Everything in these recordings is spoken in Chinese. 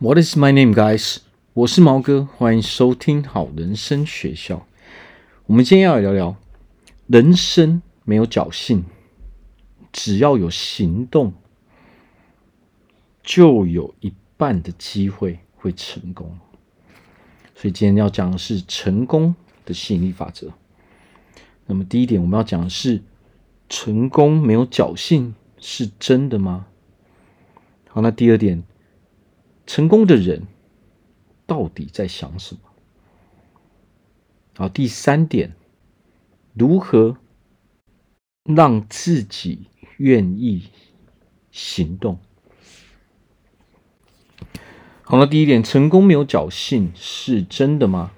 What is my name, guys？我是毛哥，欢迎收听好人生学校。我们今天要来聊聊人生没有侥幸，只要有行动，就有一半的机会会成功。所以今天要讲的是成功的吸引力法则。那么第一点，我们要讲的是成功没有侥幸是真的吗？好，那第二点。成功的人到底在想什么？好，第三点，如何让自己愿意行动？好，了第一点，成功没有侥幸是真的吗？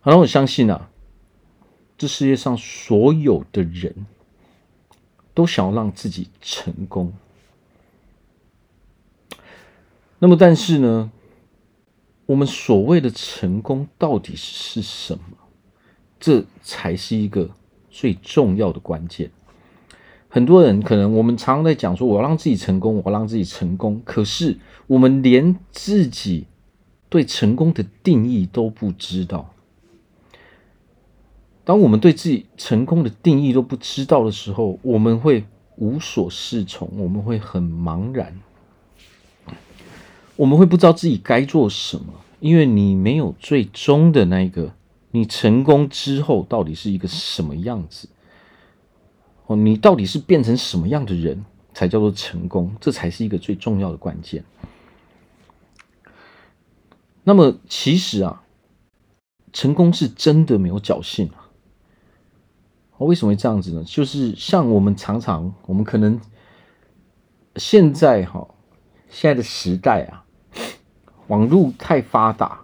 好，了我相信啊，这世界上所有的人都想要让自己成功。那么，但是呢，我们所谓的成功到底是什么？这才是一个最重要的关键。很多人可能我们常常在讲说，我要让自己成功，我要让自己成功。可是，我们连自己对成功的定义都不知道。当我们对自己成功的定义都不知道的时候，我们会无所适从，我们会很茫然。我们会不知道自己该做什么，因为你没有最终的那一个，你成功之后到底是一个什么样子？哦，你到底是变成什么样的人才叫做成功？这才是一个最重要的关键。那么，其实啊，成功是真的没有侥幸啊。为什么会这样子呢？就是像我们常常，我们可能现在哈，现在的时代啊。网络太发达，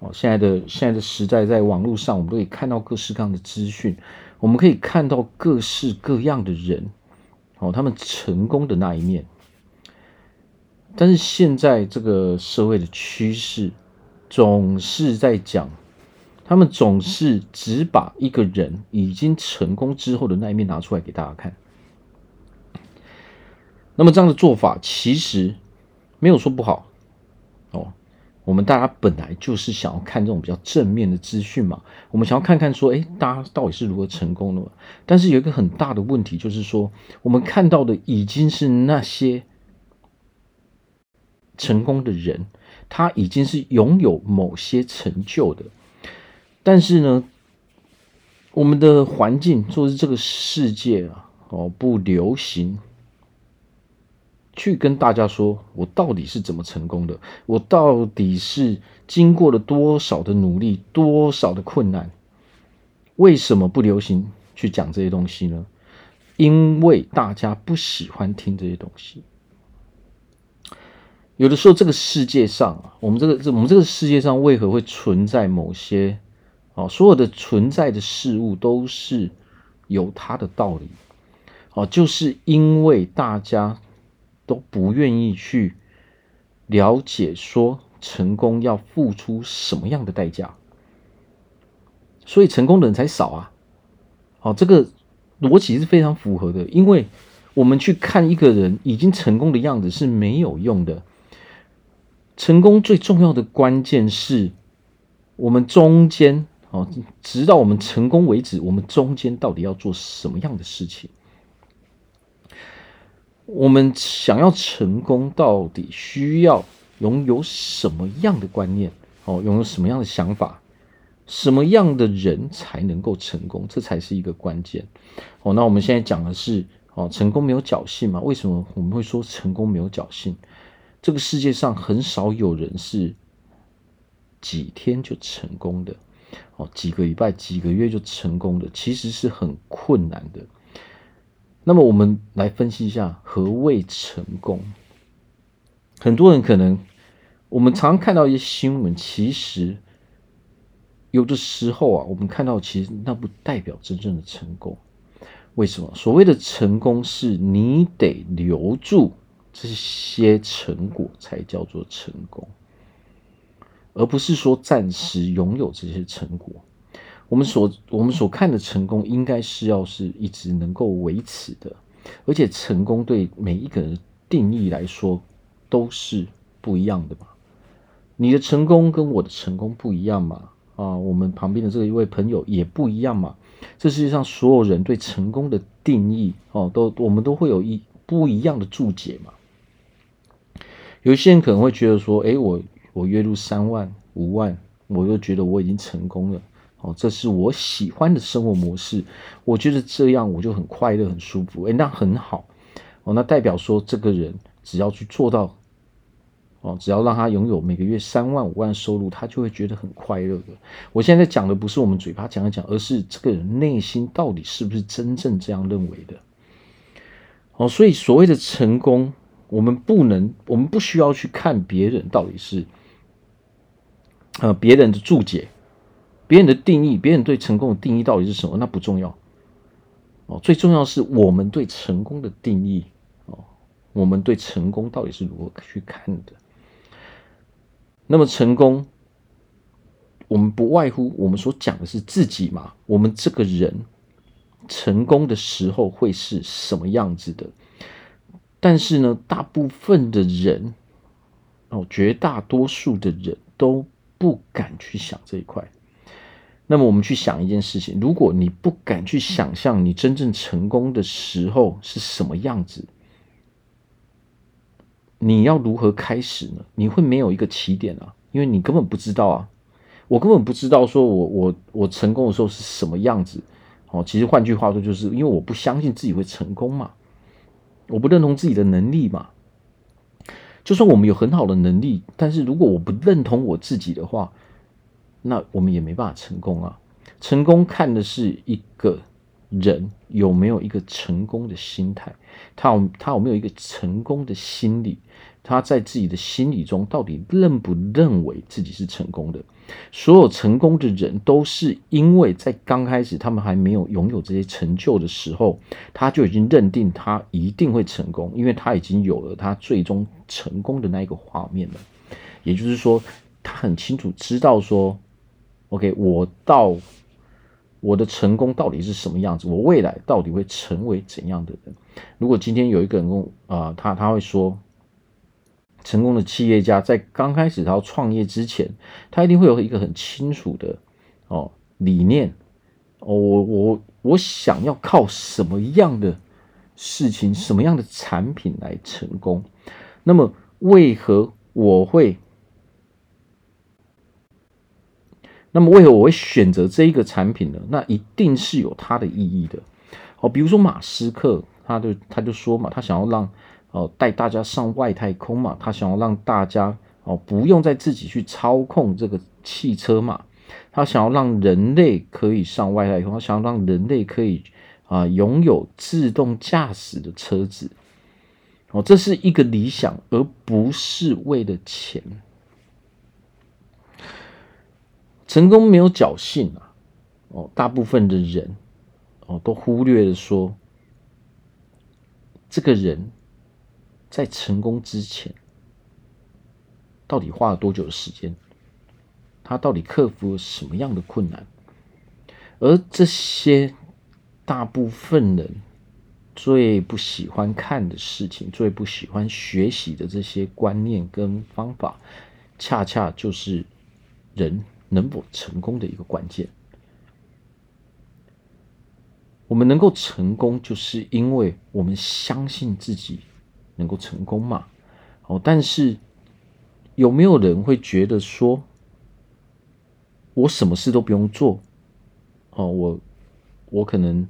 哦，现在的现在的时代，在网络上，我们都可以看到各式各样的资讯，我们可以看到各式各样的人，哦，他们成功的那一面。但是现在这个社会的趋势，总是在讲，他们总是只把一个人已经成功之后的那一面拿出来给大家看。那么这样的做法，其实没有说不好。我们大家本来就是想要看这种比较正面的资讯嘛，我们想要看看说，诶，大家到底是如何成功的？但是有一个很大的问题，就是说，我们看到的已经是那些成功的人，他已经是拥有某些成就的，但是呢，我们的环境，或是这个世界啊，哦，不流行。去跟大家说，我到底是怎么成功的？我到底是经过了多少的努力，多少的困难？为什么不流行去讲这些东西呢？因为大家不喜欢听这些东西。有的时候，这个世界上啊，我们这个这我们这个世界上为何会存在某些哦，所有的存在的事物都是有它的道理哦，就是因为大家。都不愿意去了解，说成功要付出什么样的代价，所以成功的人才少啊。好，这个逻辑是非常符合的，因为我们去看一个人已经成功的样子是没有用的。成功最重要的关键是我们中间哦，直到我们成功为止，我们中间到底要做什么样的事情？我们想要成功，到底需要拥有什么样的观念？哦，拥有什么样的想法？什么样的人才能够成功？这才是一个关键。哦，那我们现在讲的是哦，成功没有侥幸嘛？为什么我们会说成功没有侥幸？这个世界上很少有人是几天就成功的，哦，几个礼拜、几个月就成功的，其实是很困难的。那么我们来分析一下何谓成功。很多人可能，我们常看到一些新闻，其实有的时候啊，我们看到其实那不代表真正的成功。为什么？所谓的成功是你得留住这些成果才叫做成功，而不是说暂时拥有这些成果。我们所我们所看的成功，应该是要是一直能够维持的，而且成功对每一个人定义来说都是不一样的嘛。你的成功跟我的成功不一样嘛？啊，我们旁边的这一位朋友也不一样嘛。这世界上所有人对成功的定义哦，都我们都会有一不一样的注解嘛。有些人可能会觉得说，诶，我我月入三万五万，我就觉得我已经成功了。哦，这是我喜欢的生活模式，我觉得这样我就很快乐、很舒服。诶，那很好。哦，那代表说这个人只要去做到。哦，只要让他拥有每个月三万五万收入，他就会觉得很快乐的。我现在讲的不是我们嘴巴讲一讲，而是这个人内心到底是不是真正这样认为的。哦，所以所谓的成功，我们不能，我们不需要去看别人到底是，呃，别人的注解，别人的定义，别人对成功的定义到底是什么？那不重要。哦，最重要是我们对成功的定义。哦，我们对成功到底是如何去看的？那么成功，我们不外乎我们所讲的是自己嘛？我们这个人成功的时候会是什么样子的？但是呢，大部分的人哦，绝大多数的人都不敢去想这一块。那么我们去想一件事情：如果你不敢去想象你真正成功的时候是什么样子？你要如何开始呢？你会没有一个起点啊，因为你根本不知道啊。我根本不知道说我我我成功的时候是什么样子。哦，其实换句话说，就是因为我不相信自己会成功嘛，我不认同自己的能力嘛。就算我们有很好的能力，但是如果我不认同我自己的话，那我们也没办法成功啊。成功看的是一个。人有没有一个成功的心态？他有他有没有一个成功的心理？他在自己的心理中到底认不认为自己是成功的？所有成功的人都是因为在刚开始他们还没有拥有这些成就的时候，他就已经认定他一定会成功，因为他已经有了他最终成功的那一个画面了。也就是说，他很清楚知道说，OK，我到。我的成功到底是什么样子？我未来到底会成为怎样的人？如果今天有一个人跟啊、他他会说，成功的企业家在刚开始他要创业之前，他一定会有一个很清楚的哦理念哦，我我我想要靠什么样的事情、什么样的产品来成功？那么为何我会？那么，为何我会选择这一个产品呢？那一定是有它的意义的。哦，比如说马斯克，他就他就说嘛，他想要让哦带大家上外太空嘛，他想要让大家哦不用再自己去操控这个汽车嘛，他想要让人类可以上外太空，他想要让人类可以啊拥有自动驾驶的车子。哦，这是一个理想，而不是为了钱。成功没有侥幸啊！哦，大部分的人哦都忽略了说，这个人在成功之前到底花了多久的时间？他到底克服了什么样的困难？而这些大部分人最不喜欢看的事情，最不喜欢学习的这些观念跟方法，恰恰就是人。能否成功的一个关键，我们能够成功，就是因为我们相信自己能够成功嘛。哦，但是有没有人会觉得说，我什么事都不用做？哦，我我可能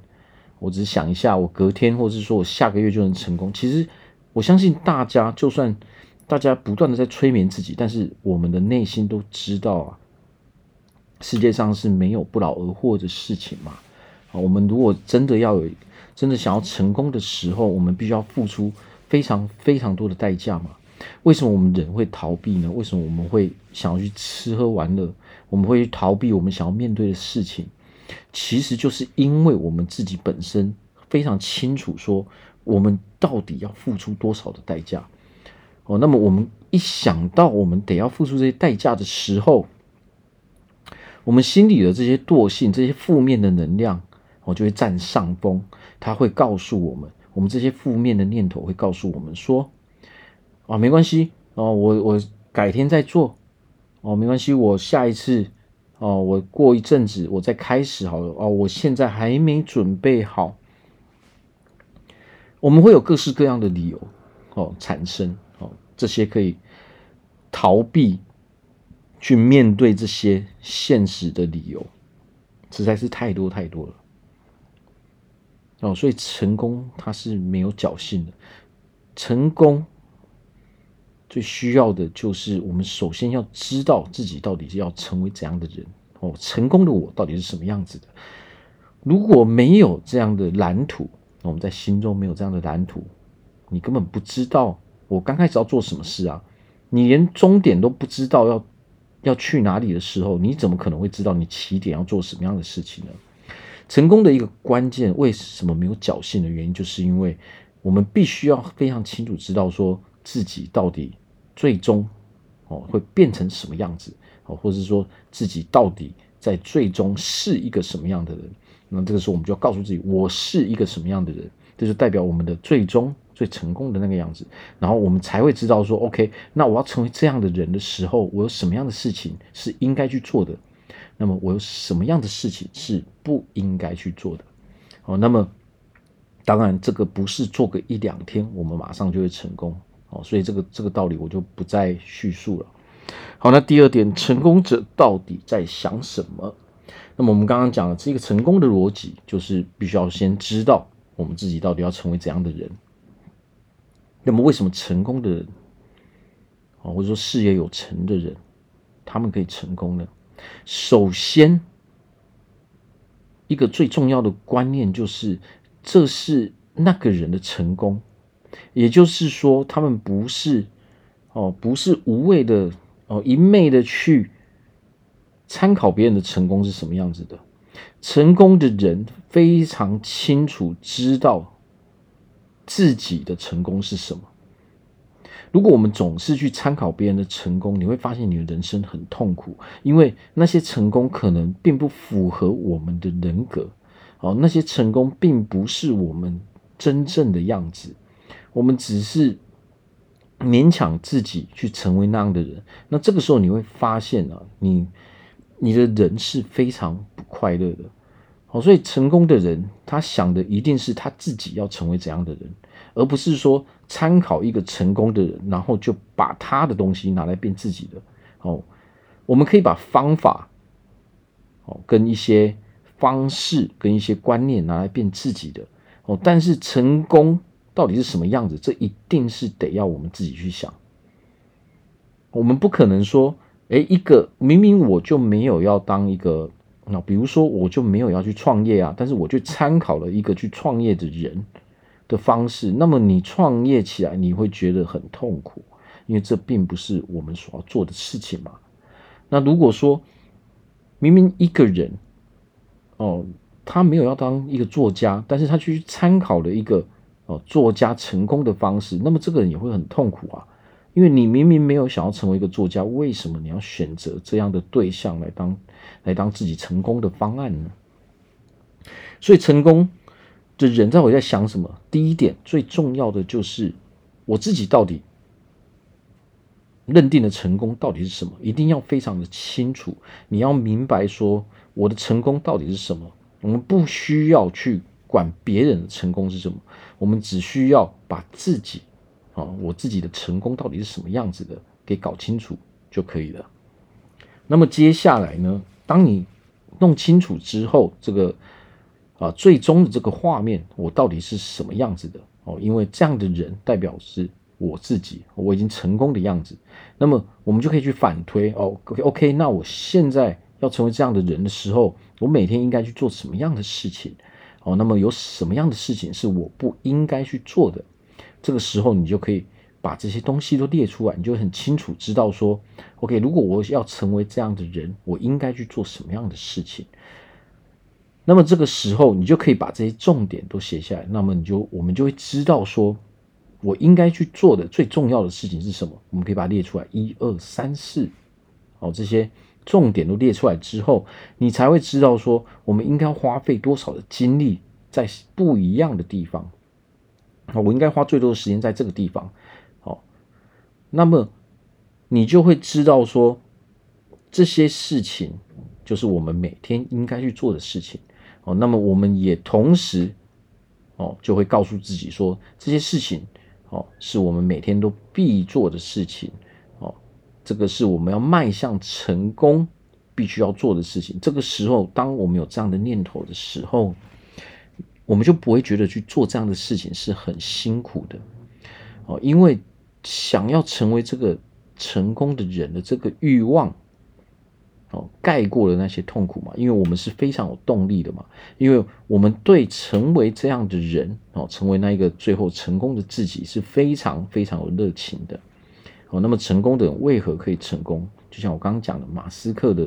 我只想一下，我隔天或者是说我下个月就能成功。其实我相信大家，就算大家不断的在催眠自己，但是我们的内心都知道啊。世界上是没有不劳而获的事情嘛？啊，我们如果真的要有，真的想要成功的时候，我们必须要付出非常非常多的代价嘛？为什么我们人会逃避呢？为什么我们会想要去吃喝玩乐？我们会去逃避我们想要面对的事情？其实就是因为我们自己本身非常清楚，说我们到底要付出多少的代价。哦，那么我们一想到我们得要付出这些代价的时候，我们心里的这些惰性、这些负面的能量，我就会占上风。它会告诉我们，我们这些负面的念头会告诉我们说：“啊，没关系，哦，我我改天再做，哦，没关系，我下一次，哦，我过一阵子我再开始好了，哦，我现在还没准备好。我们会有各式各样的理由，哦，产生，哦，这些可以逃避去面对这些现实的理由，实在是太多太多了。哦，所以成功它是没有侥幸的。成功最需要的就是我们首先要知道自己到底是要成为怎样的人。哦，成功的我到底是什么样子的？如果没有这样的蓝图，我们在心中没有这样的蓝图，你根本不知道我刚开始要做什么事啊！你连终点都不知道要要去哪里的时候，你怎么可能会知道你起点要做什么样的事情呢？成功的一个关键，为什么没有侥幸的原因，就是因为我们必须要非常清楚知道说自己到底最终哦会变成什么样子哦，或者是说自己到底在最终是一个什么样的人。那这个时候，我们就要告诉自己，我是一个什么样的人，这就代表我们的最终最成功的那个样子。然后我们才会知道说，OK，那我要成为这样的人的时候，我有什么样的事情是应该去做的。那么我有什么样的事情是不应该去做的？哦，那么当然这个不是做个一两天，我们马上就会成功。哦，所以这个这个道理我就不再叙述了。好，那第二点，成功者到底在想什么？那么我们刚刚讲的这个成功的逻辑，就是必须要先知道我们自己到底要成为怎样的人。那么为什么成功的人，啊，或者说事业有成的人，他们可以成功呢？首先，一个最重要的观念就是，这是那个人的成功，也就是说，他们不是哦，不是无谓的哦，一昧的去参考别人的成功是什么样子的。成功的人非常清楚知道自己的成功是什么。如果我们总是去参考别人的成功，你会发现你的人生很痛苦，因为那些成功可能并不符合我们的人格，哦，那些成功并不是我们真正的样子，我们只是勉强自己去成为那样的人。那这个时候你会发现啊，你你的人是非常不快乐的。哦，所以成功的人他想的一定是他自己要成为怎样的人。而不是说参考一个成功的人，然后就把他的东西拿来变自己的。哦，我们可以把方法，哦，跟一些方式、跟一些观念拿来变自己的。哦，但是成功到底是什么样子？这一定是得要我们自己去想。我们不可能说，诶，一个明明我就没有要当一个，那比如说我就没有要去创业啊，但是我就参考了一个去创业的人。的方式，那么你创业起来你会觉得很痛苦，因为这并不是我们所要做的事情嘛。那如果说明明一个人哦，他没有要当一个作家，但是他去参考了一个哦作家成功的方式，那么这个人也会很痛苦啊，因为你明明没有想要成为一个作家，为什么你要选择这样的对象来当来当自己成功的方案呢？所以成功。的人在我在想什么？第一点最重要的就是我自己到底认定的成功到底是什么？一定要非常的清楚。你要明白说我的成功到底是什么？我们不需要去管别人的成功是什么，我们只需要把自己啊，我自己的成功到底是什么样子的给搞清楚就可以了。那么接下来呢，当你弄清楚之后，这个。啊，最终的这个画面，我到底是什么样子的？哦，因为这样的人代表是我自己，我已经成功的样子。那么我们就可以去反推哦，OK，OK，那我现在要成为这样的人的时候，我每天应该去做什么样的事情？哦，那么有什么样的事情是我不应该去做的？这个时候你就可以把这些东西都列出来，你就很清楚知道说，OK，如果我要成为这样的人，我应该去做什么样的事情？那么这个时候，你就可以把这些重点都写下来。那么你就我们就会知道说，我应该去做的最重要的事情是什么？我们可以把它列出来，一二三四，好，这些重点都列出来之后，你才会知道说，我们应该花费多少的精力在不一样的地方。我应该花最多的时间在这个地方。好，那么你就会知道说，这些事情就是我们每天应该去做的事情哦。那么我们也同时哦，就会告诉自己说，这些事情哦，是我们每天都必做的事情哦。这个是我们要迈向成功必须要做的事情。这个时候，当我们有这样的念头的时候，我们就不会觉得去做这样的事情是很辛苦的哦，因为想要成为这个。成功的人的这个欲望，哦，盖过了那些痛苦嘛？因为我们是非常有动力的嘛，因为我们对成为这样的人，哦，成为那一个最后成功的自己是非常非常有热情的。哦，那么成功的人为何可以成功？就像我刚刚讲的，马斯克的，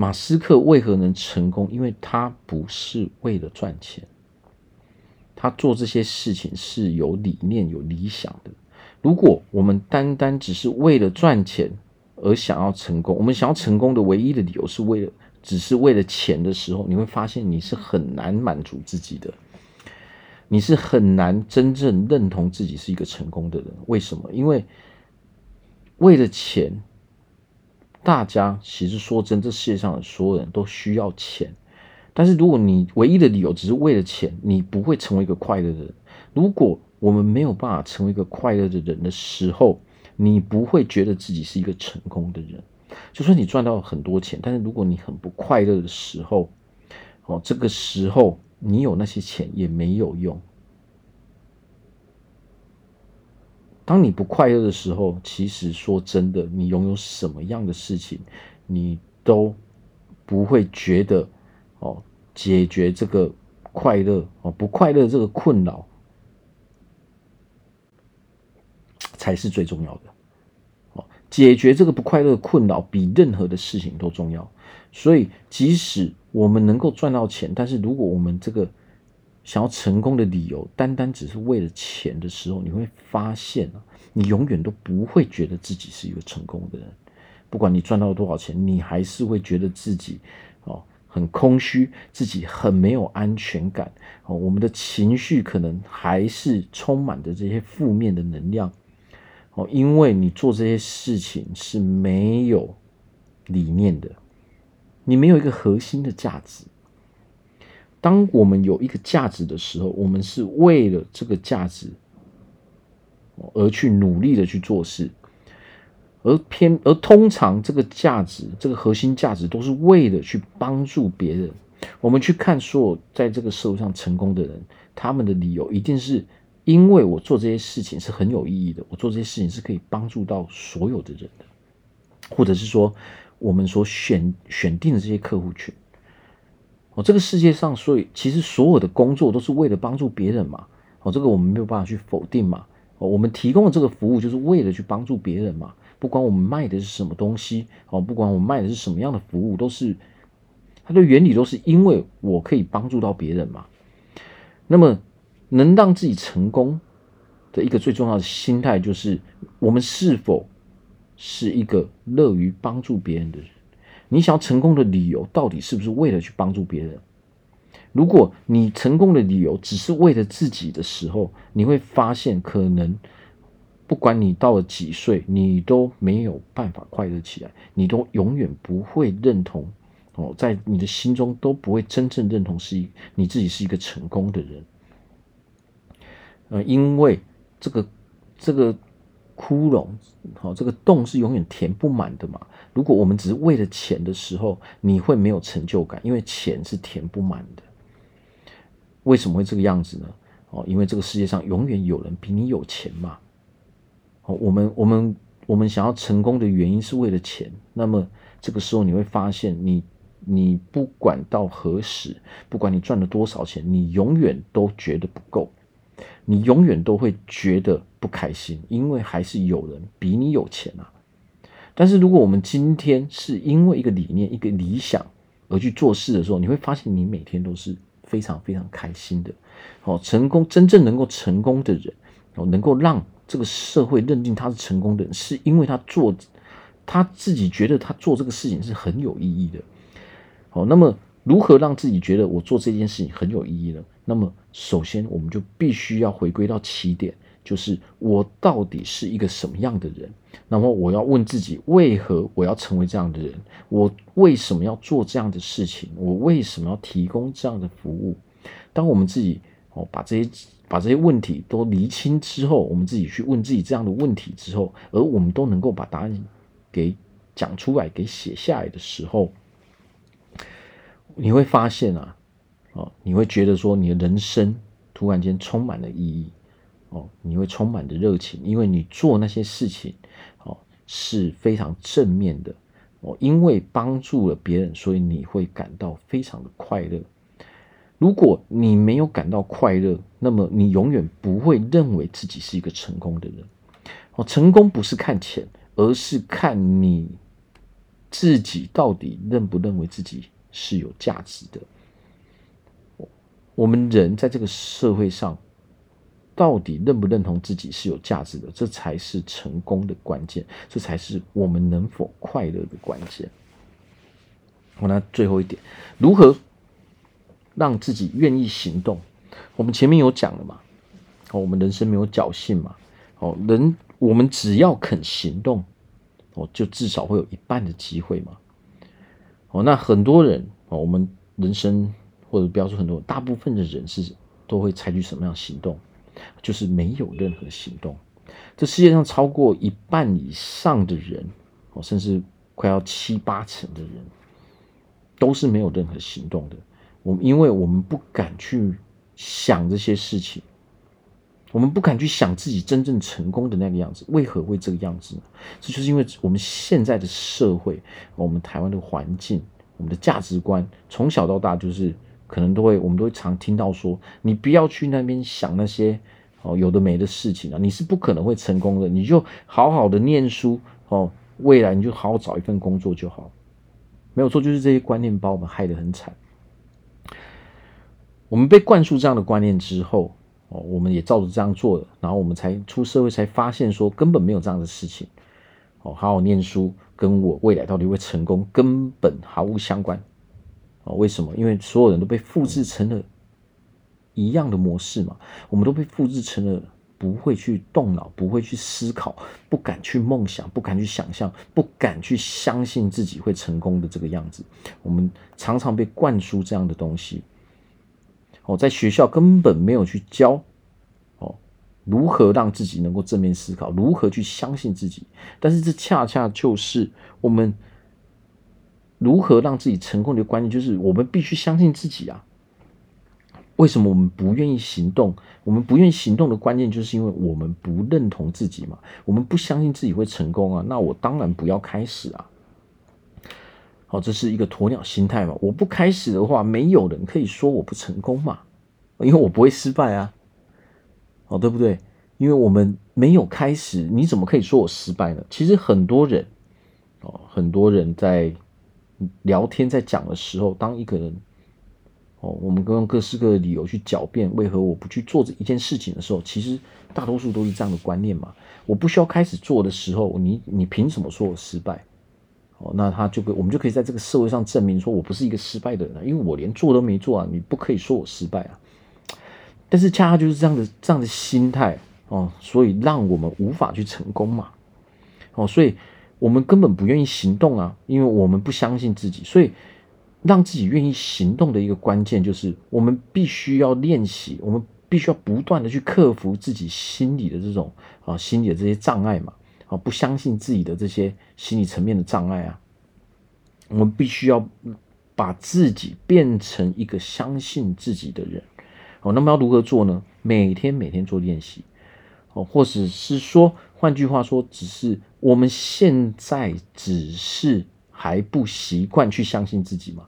马斯克为何能成功？因为他不是为了赚钱，他做这些事情是有理念、有理想的。如果我们单单只是为了赚钱而想要成功，我们想要成功的唯一的理由是为了，只是为了钱的时候，你会发现你是很难满足自己的，你是很难真正认同自己是一个成功的人。为什么？因为为了钱，大家其实说真，这世界上的所有人都需要钱。但是如果你唯一的理由只是为了钱，你不会成为一个快乐的人。如果我们没有办法成为一个快乐的人的时候，你不会觉得自己是一个成功的人。就算你赚到很多钱，但是如果你很不快乐的时候，哦，这个时候你有那些钱也没有用。当你不快乐的时候，其实说真的，你拥有什么样的事情，你都不会觉得哦，解决这个快乐哦，不快乐这个困扰。才是最重要的，哦，解决这个不快乐的困扰比任何的事情都重要。所以，即使我们能够赚到钱，但是如果我们这个想要成功的理由单单只是为了钱的时候，你会发现啊，你永远都不会觉得自己是一个成功的人。不管你赚到多少钱，你还是会觉得自己哦很空虚，自己很没有安全感。哦，我们的情绪可能还是充满着这些负面的能量。哦，因为你做这些事情是没有理念的，你没有一个核心的价值。当我们有一个价值的时候，我们是为了这个价值而去努力的去做事，而偏而通常这个价值，这个核心价值都是为了去帮助别人。我们去看所有在这个社会上成功的人，他们的理由一定是。因为我做这些事情是很有意义的，我做这些事情是可以帮助到所有的人的，或者是说，我们所选选定的这些客户群，哦，这个世界上，所以其实所有的工作都是为了帮助别人嘛，哦，这个我们没有办法去否定嘛，哦，我们提供的这个服务就是为了去帮助别人嘛，不管我们卖的是什么东西，哦，不管我们卖的是什么样的服务，都是它的原理都是因为我可以帮助到别人嘛，那么。能让自己成功的一个最重要的心态，就是我们是否是一个乐于帮助别人的人。你想要成功的理由，到底是不是为了去帮助别人？如果你成功的理由只是为了自己的时候，你会发现，可能不管你到了几岁，你都没有办法快乐起来，你都永远不会认同哦，在你的心中都不会真正认同是一你自己是一个成功的人。呃，因为这个这个窟窿，好，这个洞是永远填不满的嘛。如果我们只是为了钱的时候，你会没有成就感，因为钱是填不满的。为什么会这个样子呢？哦，因为这个世界上永远有人比你有钱嘛。哦，我们我们我们想要成功的原因是为了钱，那么这个时候你会发现，你你不管到何时，不管你赚了多少钱，你永远都觉得不够。你永远都会觉得不开心，因为还是有人比你有钱啊。但是如果我们今天是因为一个理念、一个理想而去做事的时候，你会发现你每天都是非常非常开心的。哦，成功真正能够成功的人，哦，能够让这个社会认定他是成功的人，是因为他做他自己觉得他做这个事情是很有意义的。好，那么。如何让自己觉得我做这件事情很有意义呢？那么，首先我们就必须要回归到起点，就是我到底是一个什么样的人？那么我要问自己，为何我要成为这样的人？我为什么要做这样的事情？我为什么要提供这样的服务？当我们自己哦把这些把这些问题都厘清之后，我们自己去问自己这样的问题之后，而我们都能够把答案给讲出来、给写下来的时候，你会发现啊，哦，你会觉得说你的人生突然间充满了意义。哦，你会充满着热情，因为你做那些事情，哦，是非常正面的。哦，因为帮助了别人，所以你会感到非常的快乐。如果你没有感到快乐，那么你永远不会认为自己是一个成功的人。哦，成功不是看钱，而是看你自己到底认不认为自己是有价值的。我们人在这个社会上。到底认不认同自己是有价值的，这才是成功的关键，这才是我们能否快乐的关键。好，那最后一点，如何让自己愿意行动？我们前面有讲了嘛？哦，我们人生没有侥幸嘛？哦，人我们只要肯行动，哦，就至少会有一半的机会嘛。哦，那很多人哦，我们人生或者不要说很多，大部分的人是都会采取什么样行动？就是没有任何行动。这世界上超过一半以上的人，哦，甚至快要七八成的人，都是没有任何行动的。我们因为我们不敢去想这些事情，我们不敢去想自己真正成功的那个样子。为何会这个样子呢？这就是因为我们现在的社会，我们台湾的环境，我们的价值观，从小到大就是。可能都会，我们都会常听到说，你不要去那边想那些哦有的没的事情啊，你是不可能会成功的。你就好好的念书哦，未来你就好好找一份工作就好。没有错，就是这些观念把我们害得很惨。我们被灌输这样的观念之后哦，我们也照着这样做了，然后我们才出社会才发现说根本没有这样的事情哦，好好念书跟我未来到底会成功根本毫无相关。哦为什么？因为所有人都被复制成了一样的模式嘛。我们都被复制成了不会去动脑、不会去思考、不敢去梦想、不敢去想象、不敢去相信自己会成功的这个样子。我们常常被灌输这样的东西。哦，在学校根本没有去教哦，如何让自己能够正面思考，如何去相信自己。但是这恰恰就是我们。如何让自己成功的关键就是我们必须相信自己啊！为什么我们不愿意行动？我们不愿意行动的关键就是因为我们不认同自己嘛，我们不相信自己会成功啊！那我当然不要开始啊！好，这是一个鸵鸟心态嘛。我不开始的话，没有人可以说我不成功嘛，因为我不会失败啊！哦，对不对？因为我们没有开始，你怎么可以说我失败呢？其实很多人哦，很多人在。聊天在讲的时候，当一个人哦，我们用各式各的理由去狡辩，为何我不去做这一件事情的时候，其实大多数都是这样的观念嘛。我不需要开始做的时候，你你凭什么说我失败？哦，那他就可我们就可以在这个社会上证明说我不是一个失败的人，因为我连做都没做啊，你不可以说我失败啊。但是恰恰就是这样的这样的心态哦，所以让我们无法去成功嘛。哦，所以。我们根本不愿意行动啊，因为我们不相信自己，所以让自己愿意行动的一个关键就是，我们必须要练习，我们必须要不断的去克服自己心里的这种啊，心理的这些障碍嘛，啊，不相信自己的这些心理层面的障碍啊，我们必须要把自己变成一个相信自己的人。哦，那么要如何做呢？每天每天做练习，哦，或者是说。换句话说，只是我们现在只是还不习惯去相信自己嘛。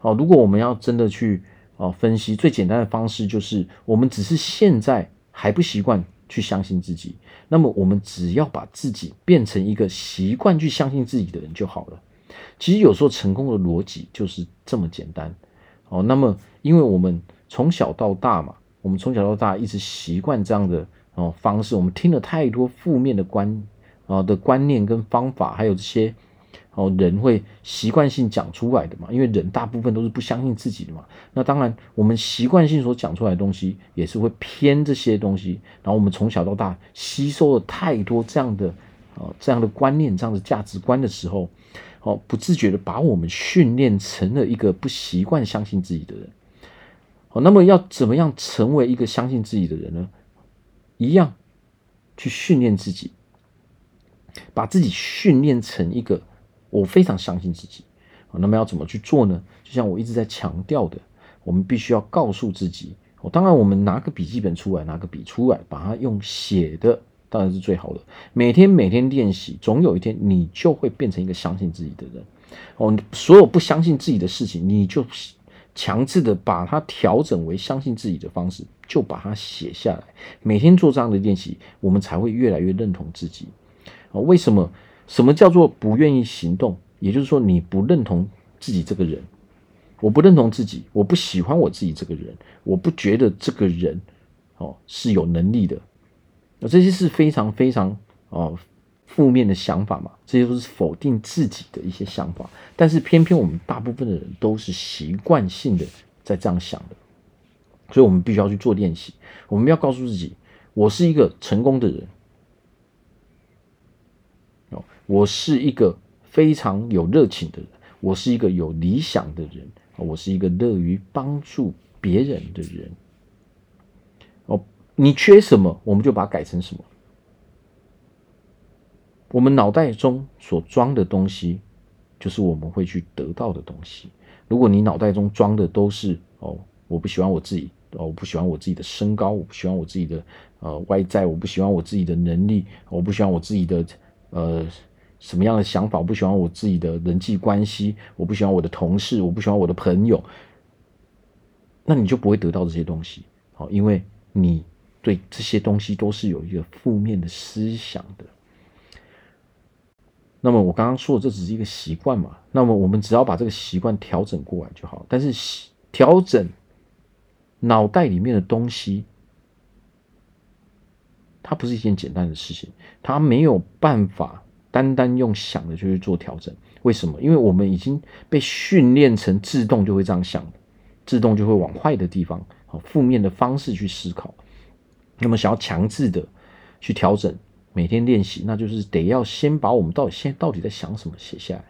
哦，如果我们要真的去哦分析，最简单的方式就是，我们只是现在还不习惯去相信自己。那么，我们只要把自己变成一个习惯去相信自己的人就好了。其实有时候成功的逻辑就是这么简单。哦，那么因为我们从小到大嘛，我们从小到大一直习惯这样的。哦，方式我们听了太多负面的观啊的观念跟方法，还有这些哦，人会习惯性讲出来的嘛，因为人大部分都是不相信自己的嘛。那当然，我们习惯性所讲出来的东西也是会偏这些东西。然后我们从小到大吸收了太多这样的哦这样的观念、这样的价值观的时候，哦，不自觉的把我们训练成了一个不习惯相信自己的人。哦，那么要怎么样成为一个相信自己的人呢？一样去训练自己，把自己训练成一个。我非常相信自己，那么要怎么去做呢？就像我一直在强调的，我们必须要告诉自己。我当然，我们拿个笔记本出来，拿个笔出来，把它用写的，当然是最好的。每天每天练习，总有一天你就会变成一个相信自己的人。哦，所有不相信自己的事情，你就强制的把它调整为相信自己的方式，就把它写下来。每天做这样的练习，我们才会越来越认同自己。哦，为什么？什么叫做不愿意行动？也就是说，你不认同自己这个人。我不认同自己，我不喜欢我自己这个人，我不觉得这个人哦是有能力的。那这些是非常非常哦负面的想法嘛，这些都是否定自己的一些想法。但是偏偏我们大部分的人都是习惯性的在这样想的，所以我们必须要去做练习。我们要告诉自己，我是一个成功的人。我是一个非常有热情的人，我是一个有理想的人，我是一个乐于帮助别人的人。哦，你缺什么，我们就把它改成什么。我们脑袋中所装的东西，就是我们会去得到的东西。如果你脑袋中装的都是哦，我不喜欢我自己，哦，我不喜欢我自己的身高，我不喜欢我自己的呃外在，我不喜欢我自己的能力，我不喜欢我自己的呃。什么样的想法？我不喜欢我自己的人际关系，我不喜欢我的同事，我不喜欢我的朋友，那你就不会得到这些东西。好，因为你对这些东西都是有一个负面的思想的。那么我刚刚说的这只是一个习惯嘛，那么我们只要把这个习惯调整过来就好。但是调整脑袋里面的东西，它不是一件简单的事情，它没有办法。单单用想的就去做调整，为什么？因为我们已经被训练成自动就会这样想，自动就会往坏的地方、好负面的方式去思考。那么想要强制的去调整，每天练习，那就是得要先把我们到底现在到底在想什么写下来。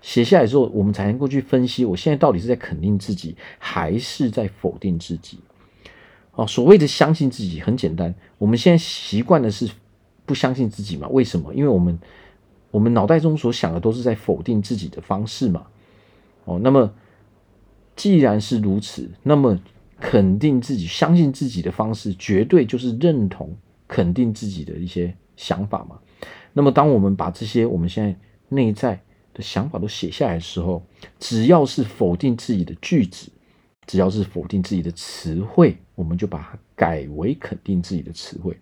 写下来之后，我们才能够去分析，我现在到底是在肯定自己，还是在否定自己？哦，所谓的相信自己很简单，我们现在习惯的是不相信自己嘛？为什么？因为我们。我们脑袋中所想的都是在否定自己的方式嘛？哦，那么既然是如此，那么肯定自己、相信自己的方式，绝对就是认同、肯定自己的一些想法嘛。那么，当我们把这些我们现在内在的想法都写下来的时候，只要是否定自己的句子，只要是否定自己的词汇，我们就把它改为肯定自己的词汇。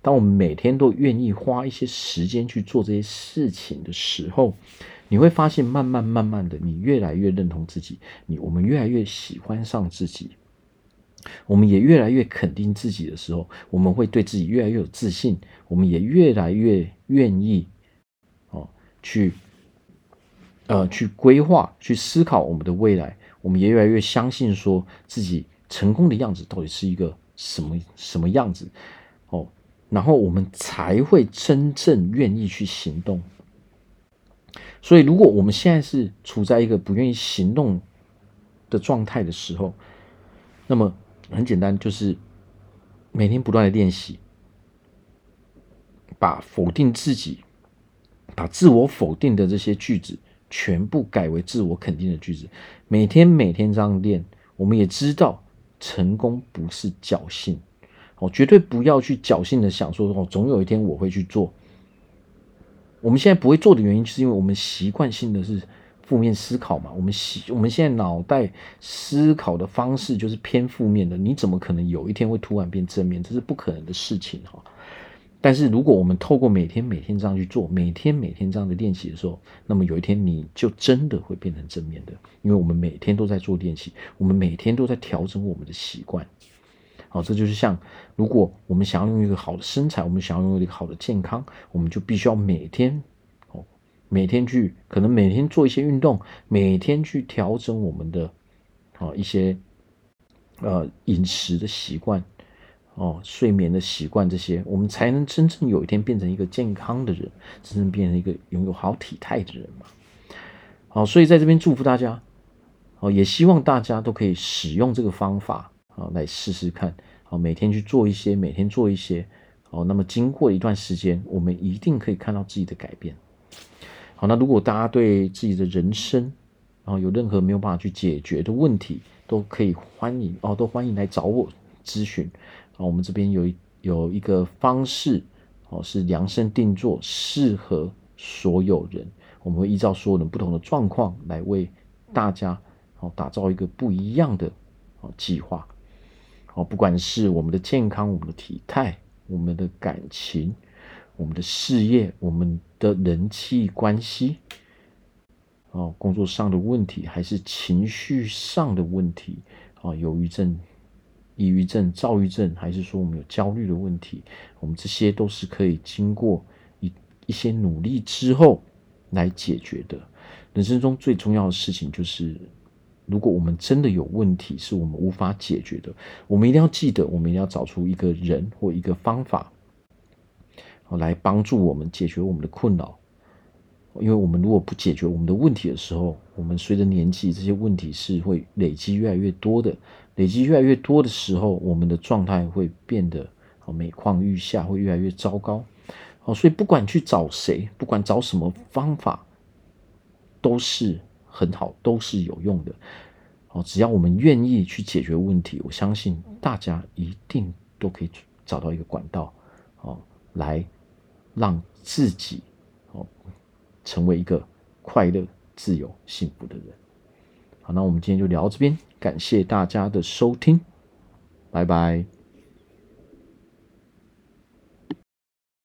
当我们每天都愿意花一些时间去做这些事情的时候，你会发现，慢慢慢慢的，你越来越认同自己，你我们越来越喜欢上自己，我们也越来越肯定自己的时候，我们会对自己越来越有自信，我们也越来越愿意哦去呃去规划、去思考我们的未来，我们也越来越相信说自己成功的样子到底是一个什么什么样子。然后我们才会真正愿意去行动。所以，如果我们现在是处在一个不愿意行动的状态的时候，那么很简单，就是每天不断的练习，把否定自己、把自我否定的这些句子全部改为自我肯定的句子。每天每天这样练，我们也知道成功不是侥幸。哦，绝对不要去侥幸的想说哦，总有一天我会去做。我们现在不会做的原因，是因为我们习惯性的是负面思考嘛。我们习我们现在脑袋思考的方式就是偏负面的。你怎么可能有一天会突然变正面？这是不可能的事情哈。但是如果我们透过每天每天这样去做，每天每天这样的练习的时候，那么有一天你就真的会变成正面的，因为我们每天都在做练习，我们每天都在调整我们的习惯。好，这就是像，如果我们想要拥有一个好的身材，我们想要拥有一个好的健康，我们就必须要每天哦，每天去可能每天做一些运动，每天去调整我们的啊一些呃饮食的习惯，哦睡眠的习惯这些，我们才能真正有一天变成一个健康的人，真正变成一个拥有好体态的人嘛。好，所以在这边祝福大家，哦，也希望大家都可以使用这个方法啊来试试看，好，每天去做一些，每天做一些，好，那么经过一段时间，我们一定可以看到自己的改变。好，那如果大家对自己的人生，然后有任何没有办法去解决的问题，都可以欢迎哦，都欢迎来找我咨询。啊，我们这边有一有一个方式，哦，是量身定做，适合所有人。我们会依照所有人不同的状况来为大家，哦，打造一个不一样的哦计划。哦，不管是我们的健康、我们的体态、我们的感情。我们的事业，我们的人际关系，哦，工作上的问题，还是情绪上的问题，啊，忧郁症、抑郁症、躁郁症，还是说我们有焦虑的问题，我们这些都是可以经过一一些努力之后来解决的。人生中最重要的事情就是，如果我们真的有问题是我们无法解决的，我们一定要记得，我们一定要找出一个人或一个方法。来帮助我们解决我们的困扰，因为我们如果不解决我们的问题的时候，我们随着年纪，这些问题是会累积越来越多的。累积越来越多的时候，我们的状态会变得每况愈下，会越来越糟糕。哦，所以不管去找谁，不管找什么方法，都是很好，都是有用的。好，只要我们愿意去解决问题，我相信大家一定都可以找到一个管道，好，来。让自己哦成为一个快乐、自由、幸福的人。好，那我们今天就聊到这边，感谢大家的收听，拜拜。